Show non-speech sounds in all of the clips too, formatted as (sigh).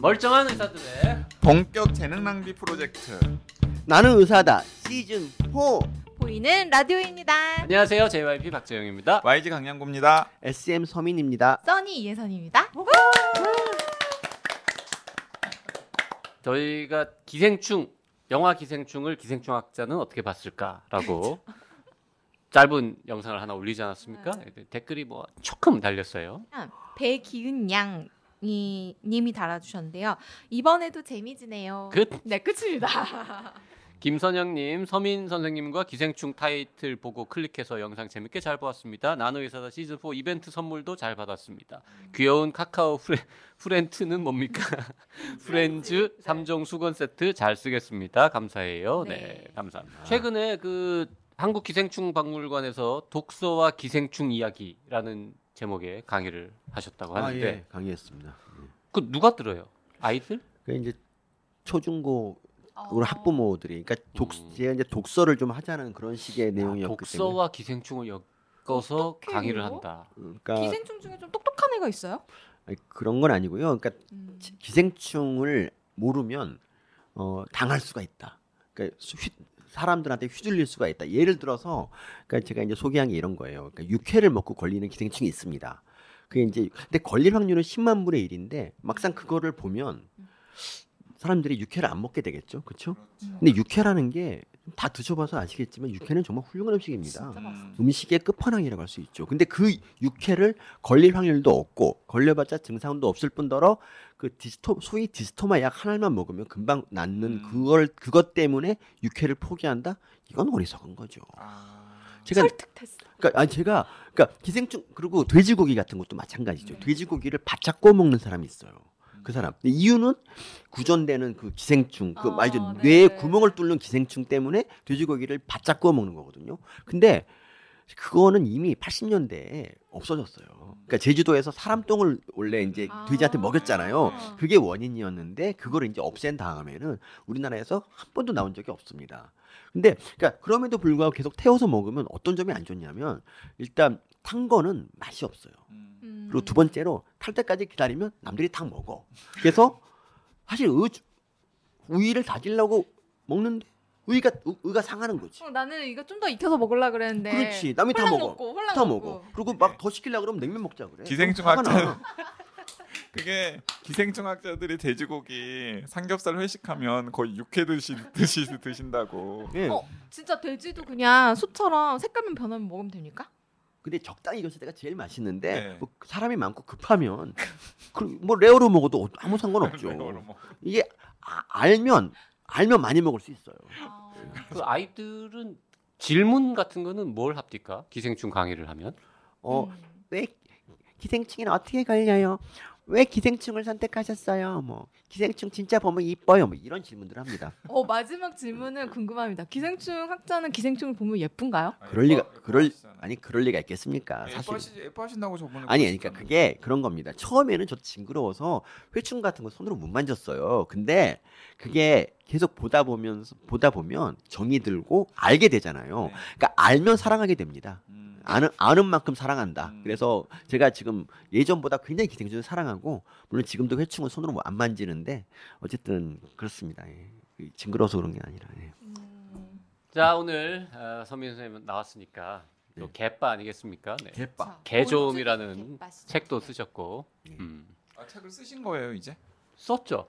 멀쩡한 의사들의 본격 재능 낭비 프로젝트 나는 의사다 시즌 4 보이는 라디오입니다. 안녕하세요 JYP 박재영입니다. YG 강량구입니다. SM 서민입니다. 써니 이혜선입니다. 저희가 기생충 영화 기생충을 기생충 학자는 어떻게 봤을까라고 (laughs) 짧은 영상을 하나 올리지 않았습니까? 댓글이 뭐 조금 달렸어요. 배기은 양 이 님이 달아주셨는데요. 이번에도 재미지네요. 끝. 네 끝입니다. (laughs) 김선영님, 서민 선생님과 기생충 타이틀 보고 클릭해서 영상 재밌게 잘 보았습니다. 나는의사다 시즌 4 이벤트 선물도 잘 받았습니다. 귀여운 카카오 프레, 프렌트는 뭡니까? (laughs) 프렌즈 3종 수건 세트 잘 쓰겠습니다. 감사해요. 네, 네. 감사합니다. 최근에 그 한국 기생충 박물관에서 독서와 기생충 이야기라는 제목의 강의를 하셨다고 아, 하는데 예, 강의했습니다. 예. 그 누가 들어요? 아이들? 그 이제 초중고 어. 우리 학부모들이 그러니까 독 음. 제가 이제 독서를 좀 하자는 그런 식의 아, 내용이었기 때문에 독서와 기생충을 엮어서 어떡해요? 강의를 한다. 그러니까 기생충 중에 좀 똑똑한 애가 있어요? 아니, 그런 건 아니고요. 그러니까 음. 지- 기생충을 모르면 어, 당할 수가 있다. 그러니까 수- 휘, 사람들한테 휘둘릴 수가 있다. 예를 들어서 그러니까 제가 이제 소개한 게 이런 거예요. 그러니까 육회를 먹고 걸리는 기생충이 있습니다. 그게 이제 근데 걸릴 확률은 10만 분의 1인데 막상 그거를 보면 사람들이 육회를 안 먹게 되겠죠. 그렇죠? 근데 육회라는 게 다 드셔봐서 아시겠지만 육회는 정말 훌륭한 음식입니다. 음식의 끝판왕이라고 할 수 있죠. 근데 그 육회를 걸릴 확률도 없고 걸려봤자 증상도 없을 뿐더러 그 디스토 소위 디스토마 약 하나만 먹으면 금방 낫는 음. 그걸 그것 때문에 육회를 포기한다? 이건 어리석은 거죠. 아... 제가 설득됐어. 그러니까 아니 제가 그러니까 기생충 그리고 돼지고기 같은 것도 마찬가지죠. 돼지고기를 바짝 구워 먹는 사람이 있어요. 그 사람 이유는 구전되는 그 기생충 그 아, 말이죠 네. 뇌에 구멍을 뚫는 기생충 때문에 돼지고기를 바짝 구워 먹는 거거든요. 근데 그거는 이미 80년대에 없어졌어요. 그러니까 제주도에서 사람 똥을 원래 이제 아. 돼지한테 먹였잖아요. 그게 원인이었는데 그거를 이제 없앤 다음에는 우리나라에서 한 번도 나온 적이 없습니다. 근데 그러니까 그럼에도 불구하고 계속 태워서 먹으면 어떤 점이 안 좋냐면 일단 탄 거는 맛이 없어요. 음. 음. 그리고 두 번째로 탈 때까지 기다리면 남들이 다 먹어. 그래서 사실 의, 우위를 다지려고 먹는데 우위가 의- 의가 상하는 거지. 어, 나는 이거 좀 더 익혀서 먹으려 그랬는데. 그렇지. 남이 다 먹어. 먹고, 다 먹고. 먹어. 그리고 막 더 시키려 그러면 냉면 먹자 그래. 기생충. 학자는 (laughs) 그게 기생충 학자들이 돼지고기 삼겹살 회식하면 거의 육회 드시, 드시 드신다고. 예. 어, 진짜 돼지도 그냥 소처럼 색깔만 변하면 먹으면 됩니까? 근데 적당히 익었을 때가 제일 맛있는데 네. 뭐 사람이 많고 급하면 그뭐 rare로 먹어도 아무 상관없죠. (laughs) 이게 아- 알면 알면 많이 먹을 수 있어요. 그 아이들은 질문 같은 거는 뭘 합니까? 기생충 강의를 하면? 어, 음. 왜 기생충에는 어떻게 걸려요? 왜 기생충을 선택하셨어요? 뭐 기생충 진짜 보면 이뻐요? 뭐 이런 질문들 합니다. (laughs) 어 마지막 질문은 궁금합니다. 기생충 학자는 기생충을 보면 예쁜가요? 그럴 리가 그럴 예뻐하시잖아요. 아니 그럴 리가 있겠습니까? 네, 사실 예뻐하시, 예뻐하신다고 저번에 아니 그러니까. 그게 그런 겁니다. 처음에는 저 징그러워서 회충 같은 거 손으로 못 만졌어요. 근데 그게 계속 보다 보면 보다 보면 정이 들고 알게 되잖아요. 네. 그러니까 알면 사랑하게 됩니다. 음. 아는 아는 만큼 사랑한다. 음. 그래서 제가 지금 예전보다 굉장히 기생충을 사랑하고 물론 지금도 회충은 손으로 뭐 안 만지는데 어쨌든 그렇습니다. 예. 그 징그러워서 그런 게 아니라. 예. 음. 자 오늘 어, 서민 선생님 나왔으니까 또 네. 개빠 아니겠습니까? 네. 개빠. 자, 개조음이라는. 책도 쓰셨고 네. 음. 아, 책을 쓰신 거예요 이제? 썼죠.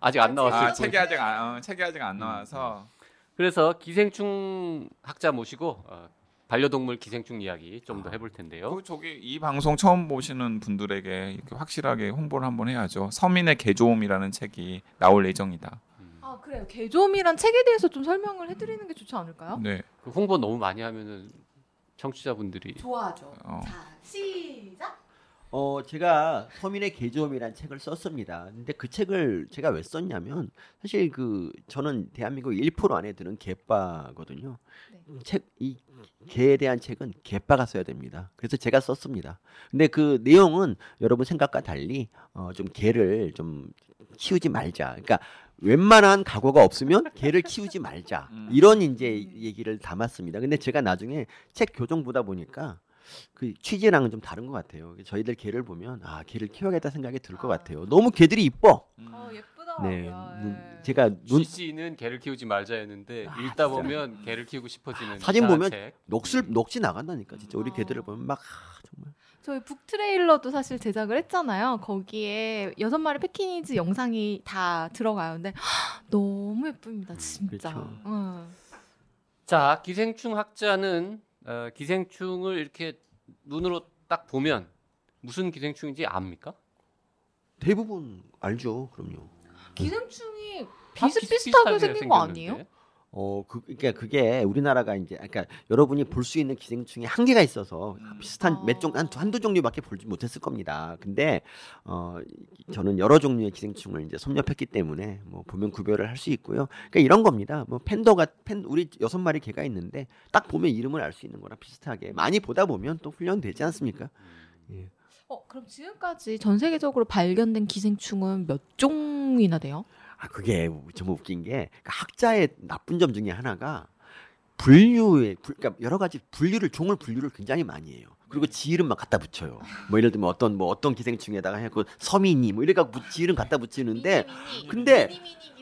아직 안아 뿐. 책이 아직 안 어, 책이 아직 안 나와서 그래서 기생충 학자 모시고 어, 반려동물 기생충 이야기 좀더 아. 해볼 텐데요. 그 저기 이 방송 처음 보시는 분들에게 이렇게 확실하게 홍보를 한번 해야죠. 서민의 개조음이라는 책이 나올 예정이다. 음. 아 그래요. 개조음이란 책에 대해서 좀 설명을 해드리는 게 좋지 않을까요? 네. 그 홍보 너무 많이 하면은 청취자분들이 좋아하죠. 어. 자 시작. 어 제가 서민의 개조음이라는 책을 썼습니다. 근데 그 책을 제가 왜 썼냐면 사실 그 저는 대한민국 1% 안에 드는 개빠거든요. 네. 책이 개에 대한 책은 개빠가 써야 됩니다. 그래서 제가 썼습니다. 근데 그 내용은 여러분 생각과 달리 어, 좀 개를 좀 키우지 말자. 그러니까 웬만한 각오가 없으면 개를 키우지 말자. 음. 이런 이제 얘기를 담았습니다. 근데 제가 나중에 책 교정 보다 보니까 그 취지랑은 좀 다른 것 같아요. 저희들 개를 보면 아 개를 키워야겠다 생각이 들것 같아요. 너무 개들이 이뻐. 음. 어. 네, 예. 눈- 제가 눈 취지는 개를 키우지 말자 했는데 아, 읽다 진짜. 보면 개를 키우고 싶어지는 사진 이상한 보면 책. 녹슬 녹지 나간다니까 진짜 우리 어. 개들을 보면 막 아, 정말 저희 북 트레일러도 사실 제작을 했잖아요. 거기에 여섯 마리 패키니즈 영상이 다 들어가요. 근데 너무 예쁩니다, 진짜. 그렇죠. 응. 자, 기생충 학자는 어, 기생충을 이렇게 눈으로 딱 보면 무슨 기생충인지 압니까? 대부분 알죠. 그럼요. 기생충이 다 비슷비슷하게 비슷비슷하게 생긴 거 생겼는데. 아니에요? 어, 그, 그러니까 그게 우리나라가 이제, 그러니까 여러분이 볼 수 있는 기생충이 한계가 있어서 음. 비슷한 어. 몇 종, 한, 두- 한두 종류밖에 보지 못했을 겁니다. 근데, 어, 저는 여러 종류의 기생충을 이제 섭렵했기 때문에 뭐 보면 구별을 할 수 있고요. 그러니까 이런 겁니다. 뭐 팬더가, 팬, 우리 여섯 마리 개가 있는데 딱 보면 이름을 알 수 있는 거랑 비슷하게 많이 보다 보면 또 훈련되지 않습니까? 어, 그럼 지금까지 전 세계적으로 발견된 기생충은 몇 종이나 돼요? 아 그게 좀 웃긴 게 그러니까 학자의 나쁜 점 중에 하나가 분류에 불- 그러니까 여러 가지 분류를 종을 분류를 굉장히 많이 해요. 그리고 지 이름만 갖다 붙여요. 뭐 예를 들면 어떤 뭐 어떤 기생충에다가 해고 서민이 뭐 이래가 지 이름 갖다 붙이는데 근데-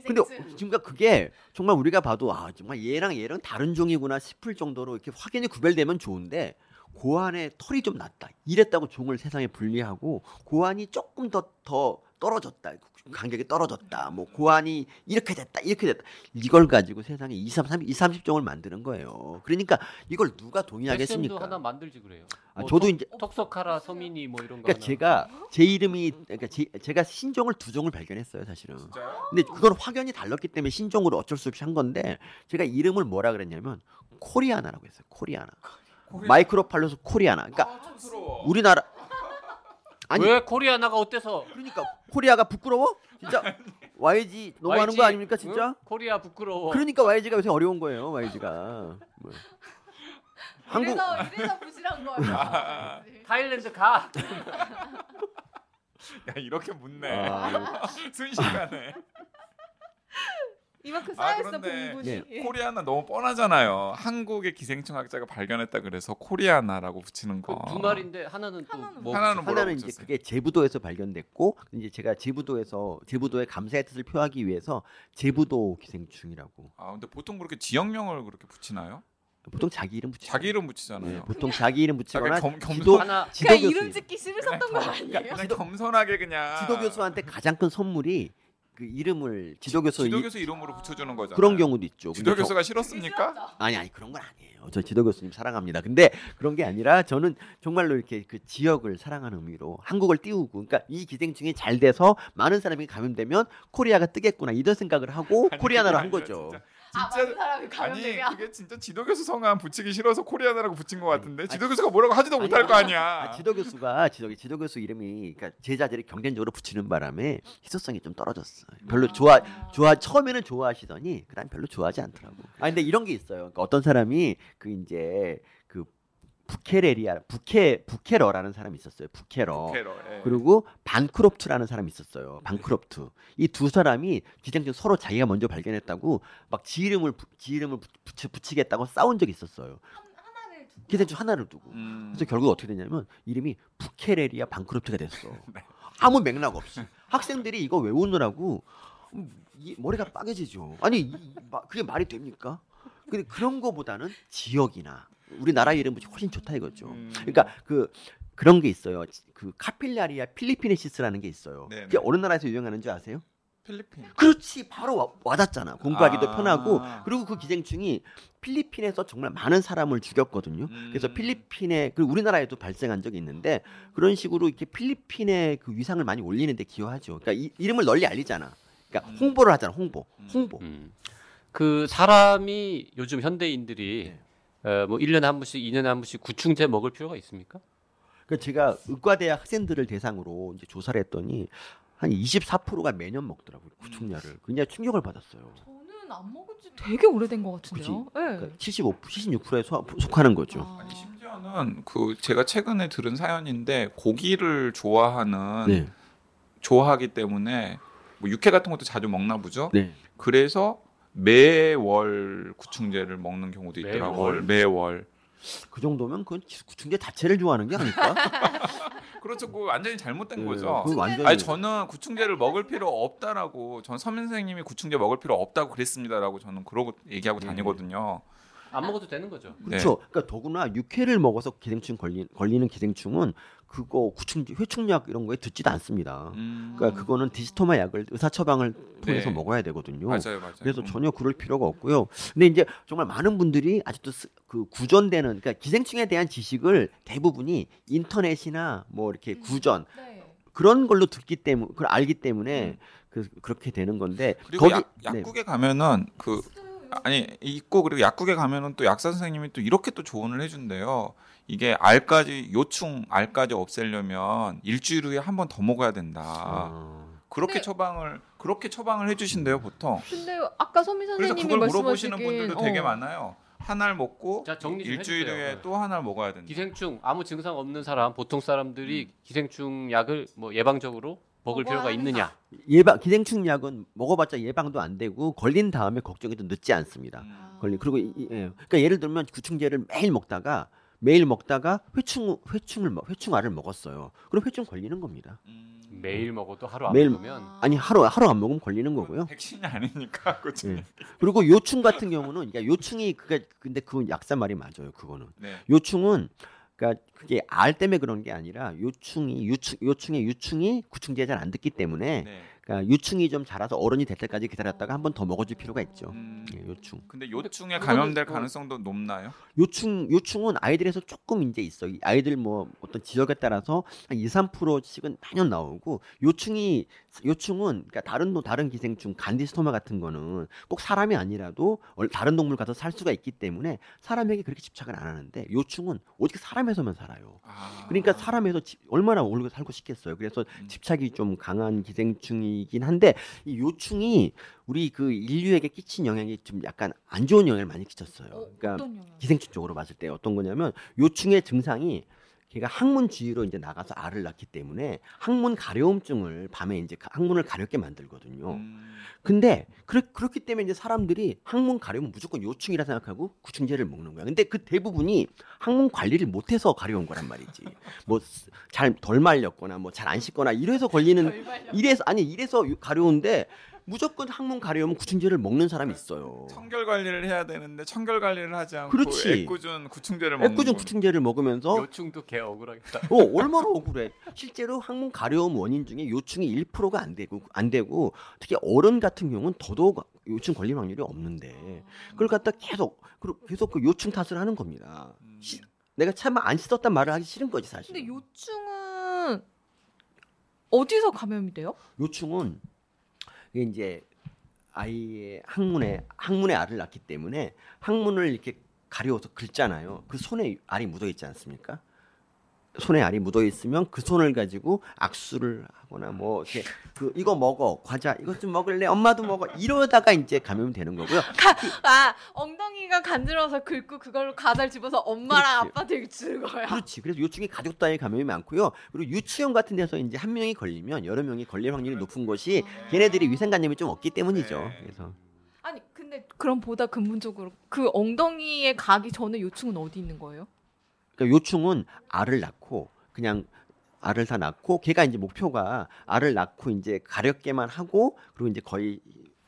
근데 지금까 그게 정말 우리가 봐도 아 정말 얘랑 얘랑 다른 종이구나 싶을 정도로 이렇게 확연히 구별되면 좋은데 고안에 털이 좀 났다 이랬다고 종을 세상에 분리하고 고안이 조금 더더 떨어졌다 간격이 떨어졌다 뭐 고안이 이렇게 됐다 이렇게 됐다 이걸 가지고 세상에 2, 3, 3, 2, 30종을 만드는 거예요 그러니까 이걸 누가 도 동의하겠습니까 하나 만들지 그래요. 아, 뭐 저도 톡- 이제 톡석하라 서민이 뭐 이런 거 그러니까 하나. 제가 제 이름이 그러니까 제, 제가 신종을 두 종을 발견했어요 사실은 진짜요? 근데 그건 확연히 달랐기 때문에 신종으로 어쩔 수 없이 한 건데 제가 이름을 뭐라 그랬냐면 koreana라고 했어요. koreana. Microphallus koreana. 그러니까 아. 우리나라 아니 왜 koreana가 어때서? 그러니까 코리아가 부끄러워? 진짜 YG 너무하는 YG, 거 아닙니까 진짜? 응? 코리아 부끄러워. 그러니까 YG가 요새 어려운 거예요. YG가. 뭐. 한국 이래서 이래서 부실한 거예요. 아. 타일랜드 가. (laughs) 야 이렇게 묻네. 아, (laughs) 순식간에. 이만큼 아, 쌓여있어 그런데 공분이. 네. 코리아나 너무 뻔하잖아요. 한국의 기생충 학자가 발견했다 그래서 코리아나라고 붙이는 거. 그두 마리인데 하나는 하나는 또뭐 하나는 하나는 이제 붙였어요? 그게 제부도에서 발견됐고 이제 제가 제부도에서 제부도의 감사의 뜻을 표하기 위해서 제부도 기생충이라고 아 근데 보통 그렇게 지역명을 그렇게 붙이나요? 보통 자기 이름 붙이죠. 자기 이름 붙이잖아요. 네, 보통 자기 이름 붙이거나 자기 겸- 겸손- 지도 하나 지도 그냥 교수 이름 짓기 싫으셨던 거 아니에요? 그냥 겸손하게 그냥 지도 교수한테 가장 큰 선물이 그 이름을 지도 교수 지도 이- 교수 이름으로 붙여주는 거잖아요. 그런 경우도 있죠. 지도 근데 저- 교수가 싫었습니까? 아니 아니 그런 건 아니에요. 저 지도 교수님 사랑합니다. 근데 그런 게 아니라 저는 정말로 이렇게 그 지역을 사랑하는 의미로 한국을 띄우고 그러니까 이 기생충이 잘 돼서 많은 사람이 감염되면 코리아가 뜨겠구나 이런 생각을 하고 아니, koreana로 한 거죠. 진짜, 아, 진짜 많은 사람이 아니 감염되면 그게 진짜 지도 교수 성함 붙이기 싫어서 koreana라고 붙인 것 같은데 아니, 지도 교수가 뭐라고 하지도 못할 거 아니야. 아, 지도 교수가 지도 지도 교수 이름이 그러니까 제자들이 경쟁적으로 붙이는 바람에 희소성이 좀 떨어졌어. 별로 좋아 좋아 처음에는 좋아하시더니 그다음 별로 좋아하지 않더라고. 아 근데 이런 게 있어요. 그러니까 어떤 사람이 그 이제 그 부케레리아 부케 부케러라는 사람이 있었어요. 부케러. 캐러. 예. 그리고 반크롭트라는 사람이 있었어요. 반크롭트. 이 두 사람이 기생충 서로 자기가 먼저 발견했다고 막 지 이름을 부- 지 이름을 붙이, 붙이겠다고 싸운 적이 있었어요. 기생충 하나를 두고. 음. 그래서 결국 어떻게 됐냐면 이름이 부케레리아 반크롭트가 됐어. (laughs) 네. 아무 맥락 없이 학생들이 이거 외우느라고 음, 이 머리가 빠개지죠. 아니 이- 이- 마- 그게 말이 됩니까? 근데 그런 거보다는 지역이나 우리나라 이름이 훨씬 좋다 이거죠. 음. 그러니까 그 그런 게 있어요. 그 카필라리아 필리피네시스라는 게 있어요. 네네. 그게 어느 나라에서 유행하는 줄 아세요? 필리핀. 그렇지 바로 와, 와닿잖아. 공부하기도 아. 편하고 그리고 그 기생충이 필리핀에서 정말 많은 사람을 죽였거든요. 음. 그래서 필리핀에 그리고 우리나라에도 발생한 적이 있는데 그런 식으로 이렇게 필리핀의 그 위상을 많이 올리는데 기여하죠. 그러니까 이, 이름을 널리 알리잖아. 그러니까 음. 홍보를 하잖아. 홍보, 음. 홍보. 음. 그 사람이 요즘 현대인들이 어, 뭐 1년에 한 번씩 2년에 한 번씩 구충제 먹을 필요가 있습니까? 그 제가 의과대학 학생들을 대상으로 이제 조사를 했더니 한 24%가 매년 먹더라고요. 구충약을. 굉장히 충격을 받았어요. 저는 안 먹은 지 되게 오래된 것 같은데요. 네. 그러니까 75, 76%에 소, 속하는 거죠. 아. 아니 심지어는 그 제가 최근에 들은 사연인데 고기를 좋아하는 네, 좋아하기 때문에 뭐 육회 같은 것도 자주 먹나 보죠. 네. 그래서 매월 구충제를 먹는 경우도 있더라고요. 매월? 매월. 그 정도면 그건 구충제 자체를 좋아하는 게 아닐까? (laughs) 그렇죠. 그 완전히 잘못된 네, 거죠. 완전히 아니 저는 구충제를 먹을 필요 없다라고 전 서민 선생님이 구충제 먹을 필요 없다고 그랬습니다라고 저는 그러고 얘기하고 네. 다니거든요. 안 먹어도 되는 거죠. 그렇죠. 그러니까 더구나 육회를 먹어서 기생충 걸리, 걸리는 기생충은 그거 구충제, 회충약 이런 거에 듣지도 않습니다. 음, 그러니까 그거는 디스토마 약을 의사 처방을 통해서 네. 먹어야 되거든요. 맞아요, 맞아요. 그래서 음. 전혀 그럴 필요가 없고요. 근데 이제 정말 많은 분들이 아직도 스- 그 구전되는 그러니까 기생충에 대한 지식을 대부분이 인터넷이나 뭐 이렇게 음. 구전 네. 그런 걸로 듣기 때문에 그걸 알기 때문에 음. 그 그렇게 되는 건데 그리고 거기 약, 네. 약국에 가면은 그 아니 있고 그리고 약국에 가면은 또 약사 선생님이 또 이렇게 또 조언을 해준대요. 이게 알까지 요충 알까지 없애려면 일주일 후에 한 번 더 먹어야 된다. 어, 그렇게 근데- 처방을 그렇게 처방을 해주신대요 보통. 근데 아까 서미 그래서 선생님이 그걸 물어보시는 분들도 되게 어. 많아요. 한 알 먹고 자 정리 좀 일주일 해주세요. 후에 또 한 알 먹어야 된다. 기생충 아무 증상 없는 사람 보통 사람들이 음. 기생충 약을 뭐 예방적으로 먹을 필요가 있느냐? 예방 기생충 약은 먹어봤자 예방도 안 되고 걸린 다음에 걱정이 좀 늦지 않습니다. 음. 걸리 그리고 이- 예. 그러니까 예를 들면 구충제를 매일 먹다가 매일 먹다가 회충 회충을 먹- 회충알을 먹었어요. 그럼 회충 걸리는 겁니다. 음. 매일 먹어도 하루 안 매일- 먹으면 아니 하루 하루 안 먹으면 걸리는 거고요. 백신이 아니니까 (laughs) 그렇죠. 예. 그리고 요충 같은 경우는 그러니까 요충이 그게 근데 그 약사 말이 맞아요. 그거는 네. 요충은 그러니까 그게 알 때문에 그런 게 아니라 요충이 요충 요충의 유충이 구충제에 잘 안 듣기 때문에 네. 그러니까 유충이 좀 자라서 어른이 될 때까지 기다렸다가 한 번 더 먹어줄 필요가 있죠. 음. 예, 요충. 근데 요충에 감염될 또- 가능성도 높나요? 요충 요충은 아이들에서 조금 이제 있어. 요 아이들 뭐 어떤 지역에 따라서 한 2, 3%씩은 매년 나오고 요충이 요충은 그러니까 다른 노- 다른 기생충 간디스토마 같은 거는 꼭 사람이 아니라도 얼- 다른 동물 가서 살 수가 있기 때문에 사람에게 그렇게 집착을 안 하는데 요충은 오직 사람에서만 살아 요. 아. 그러니까 사람에서 집- 얼마나 오래 살고 싶겠어요. 그래서 음. 집착이 좀 강한 기생충이긴 한데 이 요충이 우리 그 인류에게 끼친 영향이 좀 약간 안 좋은 영향을 많이 끼쳤어요. 어, 그러니까? 기생충 쪽으로 봤을 때 어떤 거냐면 요충의 증상이 걔가 항문 주위로 이제 나가서 알을 낳기 때문에 항문 가려움증을 밤에 이제 가- 항문을 가렵게 만들거든요. 음. 근데 그렇, 그렇기 때문에 이제 사람들이 항문 가려우면 무조건 요충이라 생각하고 구충제를 먹는 거야. 근데 그 대부분이 항문 관리를 못해서 가려운 거란 말이지. 뭐 잘 덜 말렸거나 뭐 잘 안 씻거나 이래서 걸리는 (laughs) 이래서 아니 이래서 요- 가려운데 무조건 항문 가려우면 구충제를 먹는 사람이 있어요. 청결 관리를 해야 되는데 청결 관리를 하지 않고 그렇지. 애꿎은 구충제를 먹는 애꿎은 거. 구충제를 먹으면서 요충도 개 억울하겠다. 어, 얼마나 억울해. 실제로 항문 가려움 원인 중에 요충이 1%가 안 되고 안 되고 특히 어른 같은 경우는 더더욱 요충 걸릴 확률이 없는데 그걸 갖다 계속 계속 그 요충 탓을 하는 겁니다. 음. 시- 내가 참안 씻었단 말을 하기 싫은 거지 사실. 근데 요충은 어디서 감염이 돼요? 요충은 이게 이제 아이의 항문에 항문에 알을 낳기 때문에 항문을 이렇게 가려워서 긁잖아요. 그 손에 알이 묻어 있지 않습니까? 손에 알이 묻어 있으면 그 손을 가지고 악수를 하거나 뭐 이렇게 그 이거 먹어 과자 이것 좀 먹을래 엄마도 먹어 이러다가 이제 감염이 되는 거고요. 아 엉덩이가 간지러워서 긁고 그걸로 과자를 집어서 엄마랑 그렇지. 아빠한테 주는 거예요. 그렇지. 그래서 요충이 가족 단위 감염이 많고요. 그리고 유치원 같은 데서 이제 한 명이 걸리면 여러 명이 걸릴 확률이 높은 것이 걔네들이 위생 관념이 좀 없기 때문이죠. 네. 그래서 아니 근데 그럼 보다 근본적으로 그 엉덩이에 가기 전에 요충은 어디 있는 거예요? 그러니까 요충은 알을 낳고 그냥 알을 다 낳고 걔가 이제 목표가 알을 낳고 이제 가렵게만 하고 그리고 이제 거의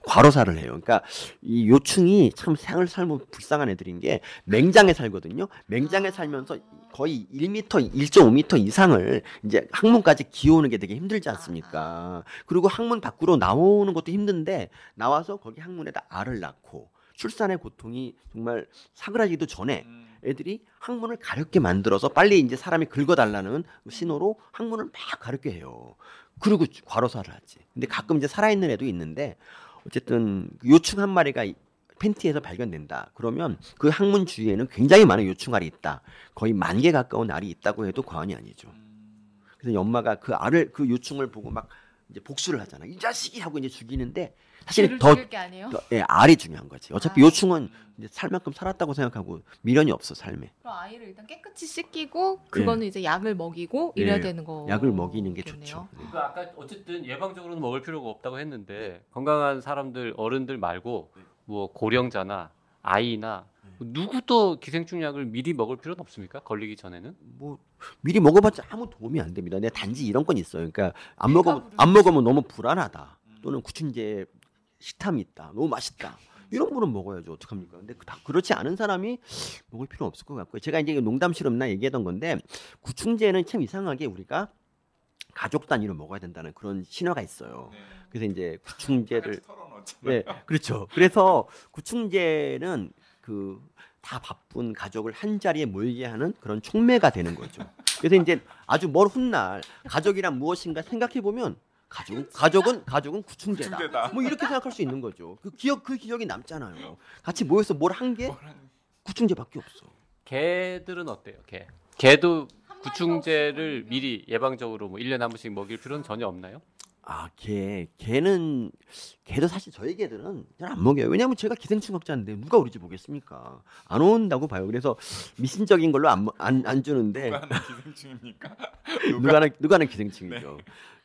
과로사를 해요. 그러니까 이 요충이 참 생을 살면 불쌍한 애들인 게 맹장에 살거든요. 맹장에 살면서 거의 1m, 1.5m 이상을 이제 항문까지 기어오는 게 되게 힘들지 않습니까? 그리고 항문 밖으로 나오는 것도 힘든데 나와서 거기 항문에다 알을 낳고 출산의 고통이 정말 사그라지기도 전에 음. 애들이 항문을 가렵게 만들어서 빨리 이제 사람이 긁어달라는 신호로 항문을 막 가렵게 해요. 그리고 과로사를 하지. 근데 가끔 이제 살아있는 애도 있는데 어쨌든 그 요충 한 마리가 이- 팬티에서 발견된다. 그러면 그 항문 주위에는 굉장히 많은 요충알이 있다. 거의 만 개 가까운 알이 있다고 해도 과언이 아니죠. 음. 그래서 엄마가 그 알을 그 요충을 보고 막 이제 복수를 하잖아. 이 자식이 하고 이제 죽이는데 사실 더 예, 알이 중요한 거지. 어차피 아. 요충은 이제 살 만큼 살았다고 생각하고 미련이 없어 삶에. 그럼 아이를 일단 깨끗이 씻기고 그거는 이제 약을 먹이고 예. 이래야 되는 거. 약을 먹이는 게 겠네요. 좋죠. 네. 그러니까 아까 어쨌든 예방적으로는 먹을 필요가 없다고 했는데 건강한 사람들 어른들 말고 뭐 고령자나 아이나 네. 누구도 기생충 약을 미리 먹을 필요는 없습니까? 걸리기 전에는? 뭐 미리 먹어봤자 아무 도움이 안 됩니다. 근데 단지 이런 건 있어요. 그러니까 안 먹으면 안 먹으면 너무 불안하다. 또는 구충제 식탐이 있다. 너무 맛있다. 이런 분은 먹어야죠. 어떡합니까? 근데 다 그렇지 않은 사람이 먹을 필요 없을 것 같고요. 제가 이제 농담 실험나 얘기했던 건데 구충제는 참 이상하게 우리가 가족 단위로 먹어야 된다는 그런 신화가 있어요. 그래서 이제 구충제를 네, 그렇죠. 그래서 구충제는 그 다 바쁜 가족을 한 자리에 몰게 하는 그런 촉매가 되는 거죠. 그래서 이제 아주 먼 훗날 가족이란 무엇인가 생각해 보면 가족은 가족은 가족은 구충제다. 구충제다. 뭐 이렇게 생각할 수 있는 거죠. 그 기억 그 기억이 남잖아요. 같이 모여서 뭘 한 게 구충제밖에 없어. 개들은 어때요? 개. 개도 구충제를 미리 예방적으로 뭐 1년에 한 번씩 먹일 필요는 전혀 없나요? 아, 개, 개는 개도 사실 저희 개들은 잘 안 먹여요. 왜냐하면 제가 기생충학자인데 누가 우리 집 오겠습니까? 안 온다고 봐요. 그래서 미신적인 걸로 안 안 안 주는데 누가 하는 기생충입니까? (laughs) 누가는 누가는 기생충이죠.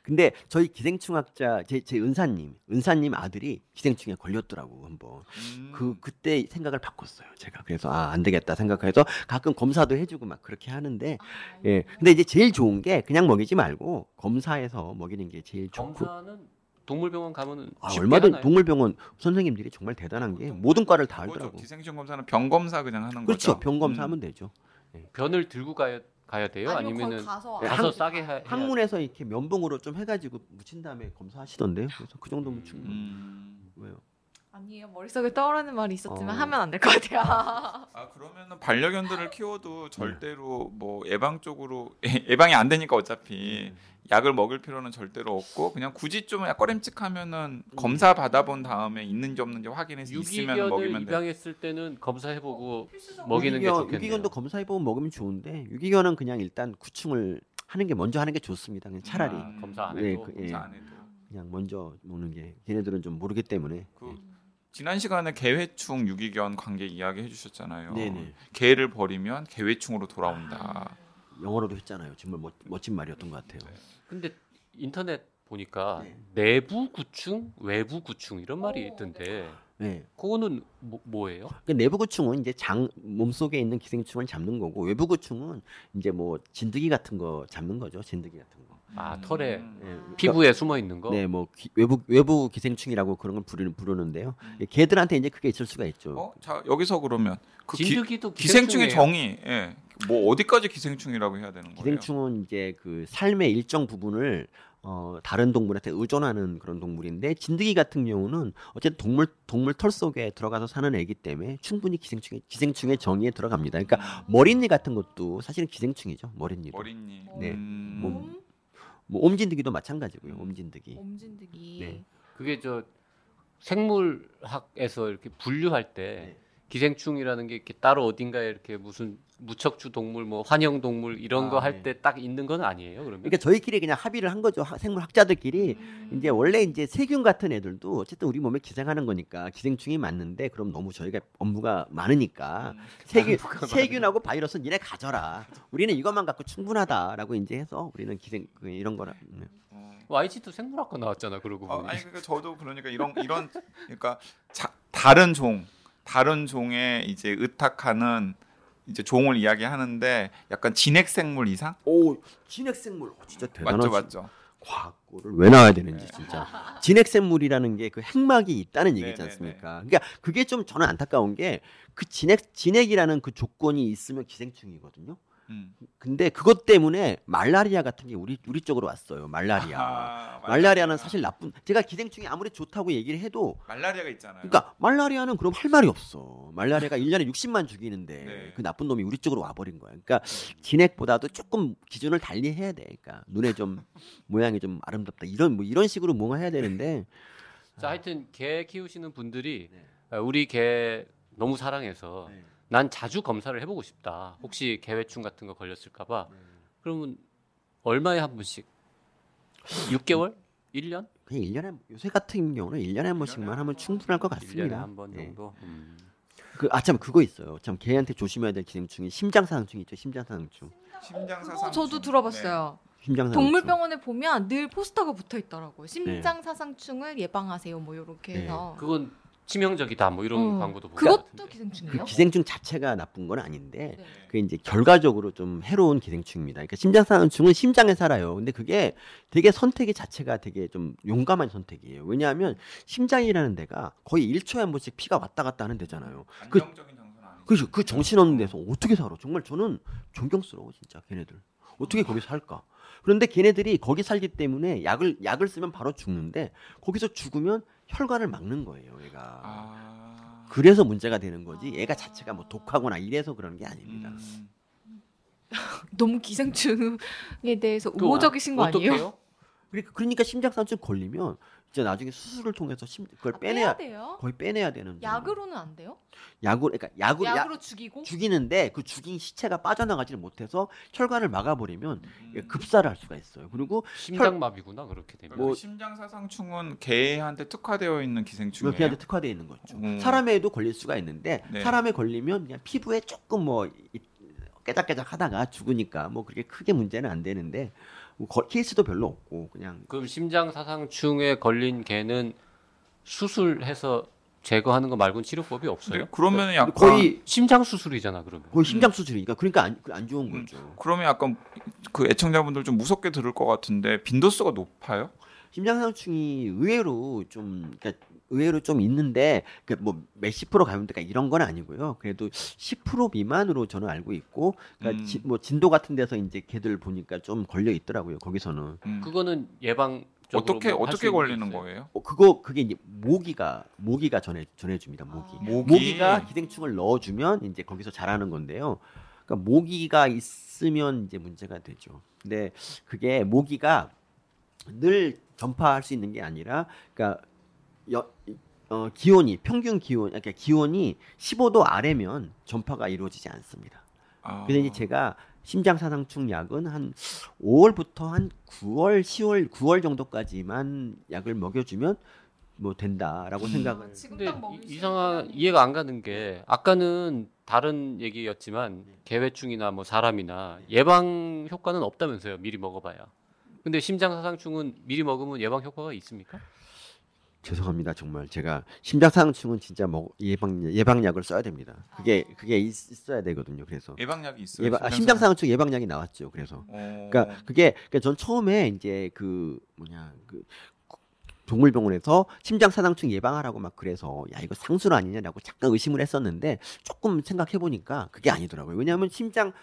근데 저희 기생충학자 제, 제 은사님 은사님 아들이 기생충에 걸렸더라고 한번 음. 그 그때 생각을 바꿨어요 제가 그래서 아 안 되겠다 생각해서 가끔 검사도 해주고 막 그렇게 하는데 예 근데 이제 제일 좋은 게 그냥 먹이지 말고 검사해서 먹이는 게 제일 좋고 검사는 동물병원 가면은 아, 얼마든 하나요? 동물병원 선생님들이 정말 대단한 게 모든 과를 다. 알더라고 기생충 검사는 병 검사 그냥 하는 그렇죠 거죠. 병 음. 검사하면 되죠 변을 들고 가야 가야 돼요? 아니면 아니면은 가서 예, 가서 한- 싸게 하, 항문에서 이렇게 면봉으로 좀 해가지고 묻힌 다음에 검사하시던데요 그래서 그 정도면 충분 음. 왜요 아니에요 머릿속에 떠오르는 말이 있었지만 어. 하면 안 될 것 같아요. (laughs) 아 그러면은 반려견들을 키워도 절대로 뭐 예방 쪽으로 (laughs) 예방이 안 되니까 어차피 약을 먹일 필요는 절대로 없고 그냥 굳이 좀 꺼림칙하면은 검사 받아본 다음에 있는지 없는지 확인해서 있으면 먹이면 돼. 입양했을 때는 검사해보고 먹이는 게 유기견, 좋겠네요. 유기견도 검사해보면 먹으면 좋은데 유기견은 그냥 일단 구충을 하는 게 먼저 하는 게 좋습니다. 그냥 차라리 음, 검사 안 네, 해도 그- 예. 검사 안 해도. 그냥 먼저 먹는 게 걔네들은 좀 모르기 때문에 그 지난 시간에 개회충 유기견 관계 이야기 어. 해주셨잖아요. 네네 개를 버리면 개회충으로 돌아온다. 영어로도 했잖아요. 정말 멋, 멋진 말이었던 것 같아요. 근데 인터넷 보니까 네. 내부 구충, 외부 구충 이런 말이 오, 있던데 네. 그거는 뭐, 뭐예요? 그 내부 구충은 이제 장 몸속에 있는 기생충을 잡는 거고 외부 구충은 이제 뭐 진드기 같은 거 잡는 거죠. 진드기 같은 거. 아, 털에 음. 네. 피부에 숨어 있는 거. 네, 뭐 기- 외부 외부 기생충이라고 그런 걸 부르는 부르는데요. 음. 예, 걔들한테 이제 그게 있을 수가 있죠. 어, 자 여기서 그러면 그 기, 진드기도 기생충의 기생충이에요. 정의, 예, 뭐 어디까지 기생충이라고 해야 되는 거예요? 기생충은 이제 그 삶의 일정 부분을 어, 다른 동물한테 의존하는 그런 동물인데 진드기 같은 경우는 어쨌든 동물 동물 털 속에 들어가서 사는 애기 때문에 충분히 기생충의 기생충의 정의에 들어갑니다. 그러니까 머릿니 같은 것도 사실은 기생충이죠. 머릿니도. 머리니. 네. 음. 몸. 뭐 옴진드기도 마찬가지고요. 옴진드기. 옴진드기. 네. 그게 저 생물학에서 이렇게 분류할 때 네. 기생충이라는 게 이렇게 따로 어딘가에 이렇게 무슨 무척추 동물, 뭐 환영 동물 이런 아, 거할 네. 때딱 있는 건 아니에요. 그러면 그러니까 저희끼리 그냥 합의를 한 거죠. 하- 생물 학자들끼리 음. 이제 원래 이제 세균 같은 애들도 어쨌든 우리 몸에 기생하는 거니까 기생충이 맞는데 그럼 너무 저희가 업무가 많으니까 음. 세균 세균하고 바이러스는 니네 가져라. 우리는 이것만 갖고 충분하다라고 이제 해서 우리는 기생 그 이런 거라. 네. 어. YG도 생물학과 나왔잖아. 그러고 어, 보니. 아니 그러니까 저도 그러니까 이런 이런 그러니까 자, 다른 종 다른 종에 이제 의탁하는 이제 종을 이야기하는데 약간 진핵 생물 이상 오 진핵생물 어, 진짜 대단하지. 맞죠 맞죠. 과학고를 왜 나와야 되는지 진짜 (laughs) 진핵생물이라는 게 그 핵막이 있다는 얘기지 네, 네, 않습니까? 그러니까 그게 좀 저는 안타까운 게 그 진핵 진핵이라는 그 조건이 있으면 기생충이거든요. 음. 근데 그것 때문에 말라리아 같은 게 우리 우리 쪽으로 왔어요. 말라리아. 아, 말라리아는 사실 나쁜. 제가 기생충이 아무리 좋다고 얘기를 해도 말라리아가 있잖아요. 그러니까 말라리아는 그럼 할 말이 없어. 말라리아가 1년에 60만 (laughs) 죽이는데 네. 그 나쁜 놈이 우리 쪽으로 와버린 거야. 그러니까 진핵보다도 조금 기준을 달리 해야 돼. 그러니까 눈에 좀 (laughs) 모양이 좀 아름답다. 이런 뭐 이런 식으로 뭔가 해야 되는데 자, 하여튼 개 키우시는 분들이 네. 아, 우리 개 너무 사랑해서 네. 난 자주 검사를 해보고 싶다. 혹시 개회충 같은 거 걸렸을까봐. 그러면 얼마에 한 번씩? 6개월? 1년? 그냥 1년에 요새 같은 경우는 1년에 한 번씩만 하면 충분할 것 1년에 같습니다. 한번 네. 정도? 음. 그, 아, 참, 그거 있어요. 참, 걔한테 조심해야 될 기생충이 심장사상충 있죠, 심장사상충. 심장사상. 저도 들어봤어요. 심장사상충. 동물병원에 보면 늘 포스터가 붙어 있더라고요. 네. 심장 사상충을 예방하세요. 뭐 이렇게 네. 해서. 그건 치명적이다 뭐 이런 어. 광고도 보고 그것도 같은데. 기생충이에요? 그 기생충 자체가 나쁜 건 아닌데 네. 그 이제 결과적으로 좀 해로운 기생충입니다. 그러니까 심장사상충은 심장에 살아요. 근데 그게 되게 선택의 자체가 되게 좀 용감한 선택이에요. 왜냐하면 심장이라는 데가 거의 1초에 한 번씩 피가 왔다 갔다 하는 데잖아요. 그-. 그죠? 그 정신없는 데서 어떻게 살아? 정말 저는 존경스러워 진짜 걔네들. 어떻게 거기 살까? 그런데 걔네들이 거기 살기 때문에 약을 약을 쓰면 바로 죽는데 거기서 죽으면 혈관을 막는 거예요, 얘가. 아. 그래서 문제가 되는 거지. 얘가 자체가 뭐 독하거나 이래서 그런 게 아닙니다. 음. (laughs) 너무 기생충에 대해서 그 우호적이신 거 아니에요? 그러니까 그러니까 심장상충 걸리면 이제 나중에 수술을 통해서 심 그걸 아, 빼내야 돼요? 거의 빼내야 되는 약으로는 안 돼요? 약으로 그러니까 약으로 약- 약으로 죽이고? 죽이는데 그 죽인 시체가 빠져나가지를 못해서 혈관을 막아버리면 음. 급사를 할 수가 있어요. 그리고 심장마비구나 그렇게 되면. 뭐- 그 심장사상충은 개한테 특화되어 있는 기생충이에요. 그한테 특화되어 있는 거죠. 음. 사람에도 걸릴 수가 있는데 네. 사람에 걸리면 그냥 피부에 조금 뭐 이- 깨작깨작 하다가 죽으니까 뭐 그렇게 크게 문제는 안 되는데 뭐 거- 케이스도 별로 없고 그냥 그럼 심장 사상충에 걸린 개는 수술해서 제거하는 거 말고는 치료법이 없어요? 네, 그러면 약간 거의 심장 수술이잖아 그러면. 거의 심장 수술이니까 그러니까 안, 안 좋은 음. 거죠. 그러면 약간 그 애청자분들 좀 무섭게 들을 것 같은데 빈도수가 높아요? 심장상충이 의외로 좀 그러니까 의외로 좀 있는데 그뭐 몇십 프로 가면대가 이런 건 아니고요. 그래도 10% 미만으로 저는 알고 있고 그러니까 음. 지- 뭐 진도 같은 데서 이제 걔들 보니까 좀 걸려 있더라고요. 거기서는. 음. 그거는 예방 어떻게 어떻게 걸리는 거예요? 어, 그거 그게 이제 모기가 모기가 전해 전해줍니다. 모기. 아. 모기. 모기 가 기생충을 넣어주면 이제 거기서 자라는 건데요. 그러니까 모기가 있으면 이제 문제가 되죠. 근데 그게 모기가 늘 전파할 수 있는 게 아니라, 그러니까 여, 어, 기온이 평균 기온, 그러니까 기온이 15도 아래면 전파가 이루어지지 않습니다. 아. 근데 이제 제가 심장사상충 약은 한 5월부터 한 9월, 10월, 9월 정도까지만 약을 먹여주면 뭐 된다라고 음. 생각을. 아, 지금 근데 이- 이상한 이해가 안 가는 게 아까는 다른 얘기였지만 개회충이나 뭐 사람이나 예방 효과는 없다면서요. 미리 먹어봐야. 근데 심장사상충은 미리 먹으면 예방 효과가 있습니까? 죄송합니다 정말 제가 심장사상충은 진짜 먹 예방 예방약을 써야 됩니다. 그게 그게 있, 있어야 되거든요. 그래서 예방약이 있어요. 예방 아, 심장사상충 예방약이 나왔죠. 그래서 어. 그러니까 그게 그러니까 전 처음에 이제 그 뭐냐 그 동물병원에서 심장사상충 예방하라고 막 그래서 야 이거 상술 아니냐라고 잠깐 의심을 했었는데 조금 생각해 보니까 그게 아니더라고요. 왜냐하면 심장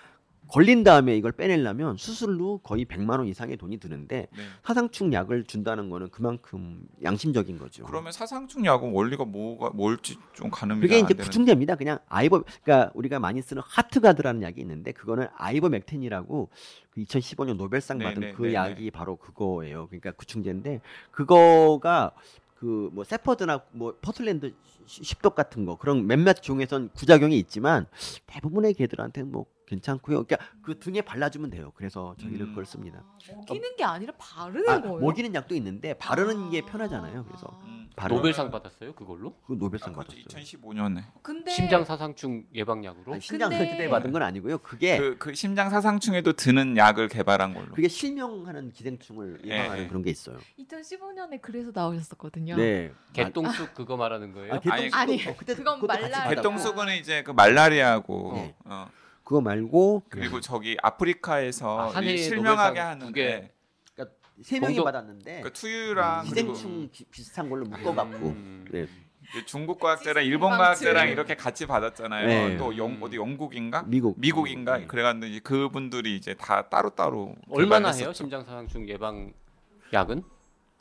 걸린 다음에 이걸 빼내려면 수술로 거의 100만 원 이상의 돈이 드는데 네. 사상충 약을 준다는 거는 그만큼 양심적인 거죠. 그러면 사상충 약은 원리가 뭐가 뭘지 좀 가늠이 그게 안 이제 되는. 구충제입니다. 그냥 아이버 그러니까 우리가 많이 쓰는 하트가드라는 약이 있는데 그거는 아이버맥틴이라고 그 2015년 노벨상 네, 받은 네, 그 네, 약이 바로 그거예요. 그러니까 구충제인데 그거가 그뭐 세퍼드나 뭐 퍼틀랜드 십독 같은 거 그런 몇몇 종에선 부작용이 있지만 대부분의 개들한테는 뭐 괜찮고요. 그러니까 그 등에 발라주면 돼요. 그래서 저희는 음. 그걸 씁니다. 아, 먹이는 게 아니라 바르는 아, 거예요. 먹이는 약도 있는데 바르는 게 아. 편하잖아요. 그래서 음. 바로- 노벨상 받았어요 그걸로? 그 노벨상 아, 받았어요. 2015년에 근데 심장 사상충 예방약으로? 아니, 심장 근데- 설때 받은 건 아니고요. 그게 그, 그 심장 사상충에도 드는 약을 개발한 걸로. 그게 실명하는 기생충을 예방하는 예. 그런 게 있어요. 2015년에 그래서 나오셨었거든요. 네. 개똥쑥 그거 말하는 거예요? 아, 개똥 아니, 아니, 어, 그때 그건 말라-. 개똥쑥은 이제 그 말라리아고 네. 어, 그거 말고 그리고 저기 아프리카에서 아, 실명하게 하는 두 개. 게세 명이 공동- 받았는데 그 투유랑 그리고 기생충 비, 비슷한 걸로 묶어갖고 음. 네. 중국 과학자랑 일본. 과학자랑 이렇게 같이 받았잖아요. 네. 또 영, 어디 영국인가? 미국 미국인가? 음. 그래가지고 이제 그분들이 이제 다 따로 따로 얼마나 해요 심장사상충 예방 약은?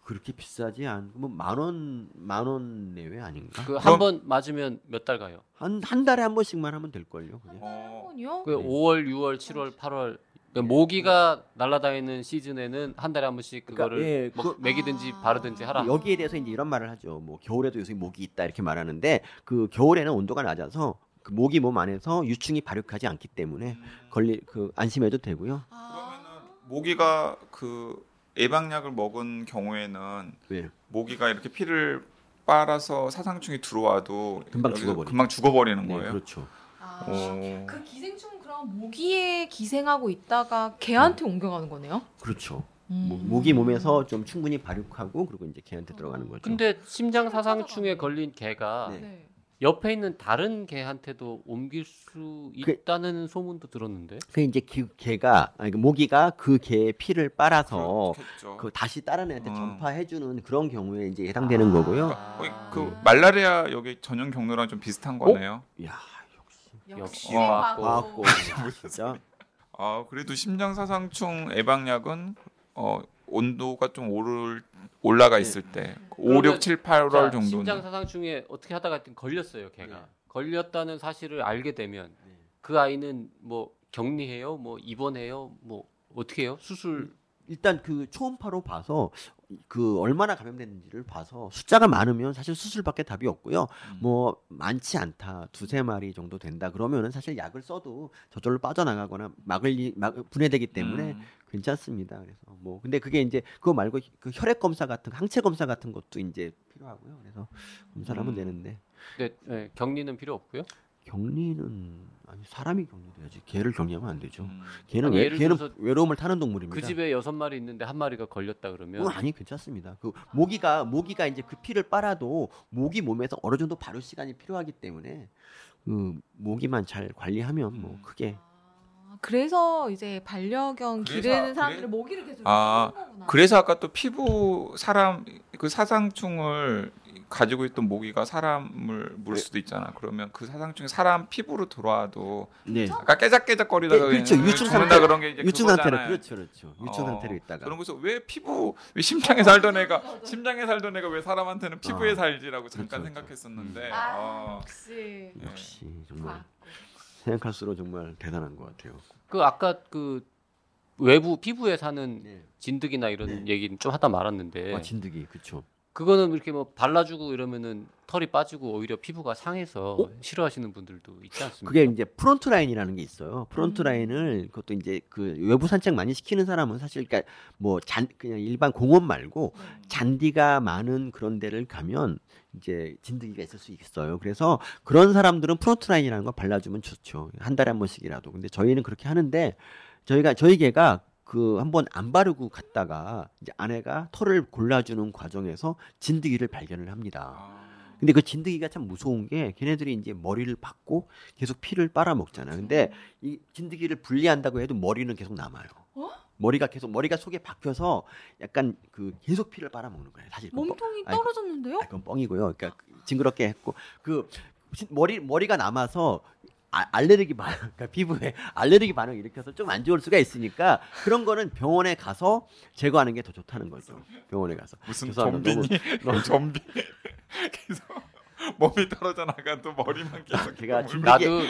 그렇게 비싸지 않고 뭐만원 만 원 내외 아닌가? 그 그럼- 한번 맞으면 몇 달 가요? 한 한 달에 한 번씩만 하면 될 걸요. 그게. 어, 한번요? 그 네. 5월, 6월, 7월, 8월 그러니까 모기가 날아다니는 시즌에는 한 달에 한 번씩 그거를 그러니까, 예, 뭐 그- 먹이든지 아. 바르든지 하라. 여기에 대해서 이제 이런 말을 하죠. 뭐 겨울에도 요새 모기 있다 이렇게 말하는데 그 겨울에는 온도가 낮아서 그 모기 몸 안에서 유충이 발육하지 않기 때문에 걸리 그 안심해도 되고요. 아. 그러면은 모기가 그 예방약을 먹은 경우에는 네. 모기가 이렇게 피를 빨아서 사상충이 들어와도 금방 여기서 죽어버리죠. 금방 죽어버리는 네, 거예요. 그렇죠. 아. 오. 그 기생충 그럼 모기에 기생하고 있다가 개한테 옮겨가는 거네요? 그렇죠. 모- 음. 모기 몸에서 좀 충분히 발육하고 그리고 이제 개한테 들어가는 거죠. 근데 심장 사상충에 걸린 개가 네. 네. 옆에 있는 다른 개한테도 옮길 수 그- 있다는 소문도 들었는데. 그 이제 그 개가 아니 그 모기가 그 개의 피를 빨아서 그렇겠죠. 그 다시 다른 애한테 음. 전파해주는 그런 경우에 이제 해당되는 거고요. 거의 그 말라리아 여기 전용 경로랑 좀 비슷한 거네요. 야 역시 어. 과학고. 과학고 진짜 아 그래도 심장사상충 예방약은 어 온도가 좀 오를 올라가 있을 때 5, 6, 7, 8월 자, 정도는 심장 사상충에 어떻게 하다가 하여튼 걸렸어요, 걔가. 네. 걸렸다는 사실을 알게 되면 네. 그 아이는 뭐 격리해요, 뭐 입원해요, 뭐 어떻게 해요? 수술 일단 그 초음파로 봐서 그 얼마나 감염됐는지를 봐서 숫자가 많으면 사실 수술밖에 답이 없고요. 음. 뭐 많지 않다 두세 마리 정도 된다 그러면은 사실 약을 써도 저절로 빠져나가거나 막을 리- 막 분해되기 때문에 음. 괜찮습니다. 그래서 뭐 근데 그게 이제 그거 말고 그 혈액 검사 같은 항체 검사 같은 것도 이제 필요하고요. 그래서 검사를 하면 음. 되는데 네, 네, 격리는 필요 없고요. 격리는 아니 사람이 격리돼야지 개를 격리하면 안 되죠. 음. 개는 아니, 외, 개는 외로움을 타는 동물입니다. 그 집에 여섯 마리 있는데 한 마리가 걸렸다 그러면 어, 아니 괜찮습니다. 그 모기가 모기가 이제 그 피를 빨아도 모기 몸에서 어느 정도 발효 시간이 필요하기 때문에 그 모기만 잘 관리하면 뭐 음. 크게 아, 그래서 이제 반려견 그래서- 기르는 사람들은 그래- 모기를 계속 아. 그래서 아까 또 피부 사람 그 사상충을 가지고 있던 모기가 사람을 물 수도 있잖아. 그러면 그 사상충이 사람 피부로 들어와도 네 아까 깨작깨작거리다가 네, 그렇죠. 유충 상태- 그런 게 이제 유충. 상태로 그렇죠 그렇죠 유충 어, 상태로 있다가 그런 거서 왜 피부 왜 심장에 살던 애가 심장에 살던 애가 왜 사람한테는 피부에 아, 살지라고 잠깐 그렇죠, 그렇죠. 생각했었는데 아, 어. 역시 역시 정말 과학고. 생각할수록 정말 대단한 것 같아요. 그 아까 그 외부 피부에 사는 네. 진드기나 이런 네. 얘기는 좀 하다 말았는데 아, 진드기 그렇죠. 그거는 이렇게 뭐 발라주고 이러면은 털이 빠지고 오히려 피부가 상해서 어? 싫어하시는 분들도 있지 않습니까? 그게 이제 프론트 라인이라는 게 있어요. 프론트 음. 라인을 그것도 이제 그 외부 산책 많이 시키는 사람은 사실 그러니까 뭐 잔 그냥 일반 공원 말고 네. 잔디가 많은 그런 데를 가면 이제 진드기가 있을 수 있어요. 그래서 그런 사람들은 프론트 라인이라는 거 발라주면 좋죠. 한 달에 한 번씩이라도. 근데 저희는 그렇게 하는데 저희가 저희 개가 그 한번 안 바르고 갔다가 이제 아내가 털을 골라주는 과정에서 진드기를 발견을 합니다. 아. 근데 그 진드기가 참 무서운 게 걔네들이 이제 머리를 박고 계속 피를 빨아먹잖아요. 근데 이 진드기를 분리한다고 해도 머리는 계속 남아요. 어? 머리가 계속 머리가 속에 박혀서 약간 그 계속 피를 빨아먹는 거예요. 사실 뻥- 몸통이 아니, 떨어졌는데요? 아, 그건 뻥이고요. 그러니까 징그럽게 했고 그 진- 머리 머리가 남아서 아, 알레르기 반응, (laughs) 그러니까 피부에 알레르기 반응 을 일으켜서 좀 안 좋을 수가 있으니까 그런 거는 병원에 가서 제거하는 게 더 좋다는 거죠. 병원에 가서. 무슨. 좀비니? 너무- (laughs) 좀비 계속 몸이 떨어져 나가도 머리만 계속 제가 물고 진드기- 나도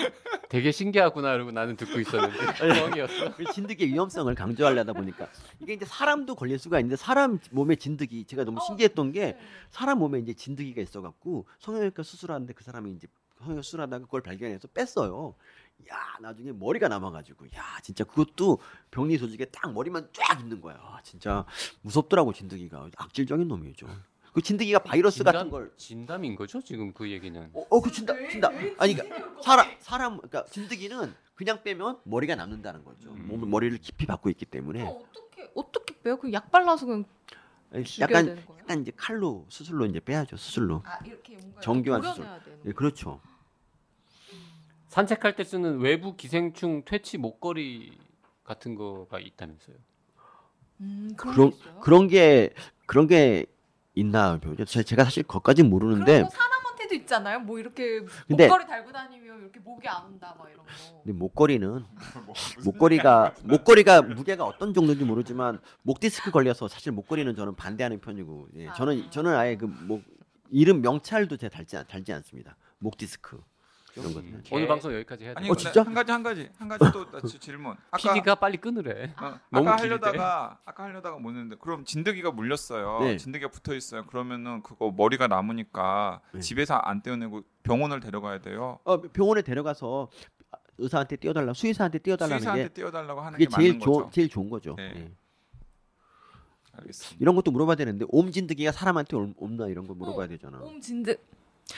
되게 신기하구나 그러고 나는 듣고 있었는데 (laughs) 뻥이었어. 그 진드기의 위험성을 강조하려다 보니까 이게 이제 사람도 걸릴 수가 있는데 사람 몸에 진드기 제가 너무 신기했던 게 사람 몸에 이제 진드기가 있어갖고 성형외과 수술하는데 그 사람이 이제 수술하다가 그걸 발견해서 뺐어요. 야 나중에 머리가 남아가지고 야 진짜 그것도 병리 조직에 딱 머리만 쫙 있는 거야. 아, 진짜 무섭더라고 진드기가 악질적인 놈이죠. 그 진드기가 바이러스 같은 걸 진담인 거죠 지금 그 얘기는. 어, 어, 그 진다, 진다. 아니, 그러니까 사람, 사람, 그러니까 진드기는 그냥 빼면 머리가 남는다는 거죠. 음. 몸 머리를 깊이 받고 있기 때문에 어떻게 어떻게 빼요? 그약 발라서 그냥 약간, 되는 거예요? 약간 이제 칼로 수술로 이제 빼야죠. 수술로. 아 이렇게 뭔가 정교한 되는 예, 그렇죠. 산책할 때 쓰는 외부 기생충 퇴치 목걸이 같은 거가 있다면서요. 음, 그런, 그런 게? 그런 게 그런 게 있나 요 제- 제가 사실 그것까지 모르는데 사람한테도 있잖아요. 뭐 이렇게 근데- 목걸이 달고 다니면 이렇게 목이 안 온다 막 이런 거. 근데 목걸이는 (laughs) 뭐 (laughs) 목걸이가 목걸이가 무게가 어떤 정도인지 모르지만 목 디스크 걸려서 사실 목걸이는 저는 반대하는 편이고 예, 저는 아. 저는 아예 그 목 이름 명찰도 제 달지 않- 달지 않습니다. 목 디스크 이런 것들. 음, 오늘 방송 여기까지 해야 돼. 아니 어, 진짜? 한 가지 한 가지 한 가지 또 질문. 아까 PD가 빨리 끊으래. 어, (laughs) 너무 아까. 하려다가 아까 하려다가 뭐였는데 그럼 진드기가 물렸어요. 네. 진드기가 붙어 있어요. 그러면은 그거 머리가 남으니까 네. 집에서 안 떼어내고 병원을 데려가야 돼요. 어, 병원에 데려가서 의사한테 띄워달라 수의사한테 띄워달라는 수의사한테 게 떼어달라고 하는 게 제일 맞는 좋은 거죠. 제일 좋은 거죠. 네. 예. 알겠습니다. 이런 것도 물어봐야 되는데 옴 진드기가 사람한테 옴- 옴나 이런 거 물어봐야 되잖아. 옴 진드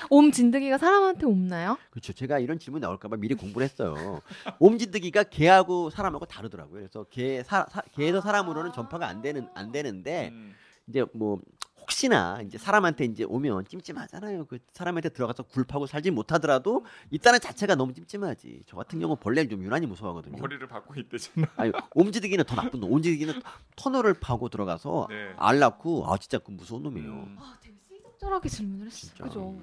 옴 진드기가 사람한테 옴나요? 그렇죠. 제가 이런 질문 이 나올까봐 미리 공부를 했어요. 옴 진드기가 개하고 사람하고 다르더라고요. 그래서 개 사, 사- 개에서 사람으로는 전파가 안 되는 안 되는데 음. 이제 뭐 혹시나 이제 사람한테 이제 오면 찜찜하잖아요. 그 사람한테 들어가서 굴파고 살지 못하더라도 있다는 자체가 너무 찜찜하지. 저 같은 경우 벌레를 좀 유난히 무서워하거든요. 머리를 받고 있대잖아. 아니 옴지드기는 더 나쁜 놈. 옴지드기는 터널을 파고 들어가서 네. 알 낳고 아 진짜 그 무서운 놈이에요. 음. 아, 되게 시적절하게 질문을 했어. 그죠?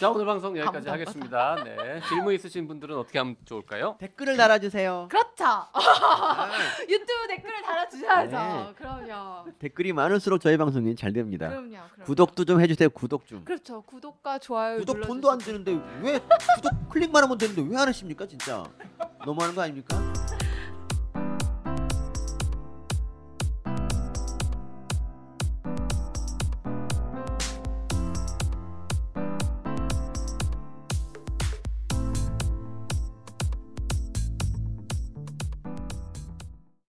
자 오늘 방송 여기까지 하겠습니다. 네. 질문 있으신 분들은 어떻게 하면 좋을까요? 댓글을 달아주세요. 그렇죠. 아, (laughs) 유튜브 댓글을 달아주셔야죠. 네. 그럼요. 댓글이 많을수록 저희 방송이 잘 됩니다. 그럼요. 그럼요. 구독도 좀 해주세요. 구독 좀. 그렇죠. 구독과 좋아요 구독. 돈도 안 드는데 왜 구독 클릭만 하면 되는데 왜 안 하십니까 진짜 너무하는 거 아닙니까?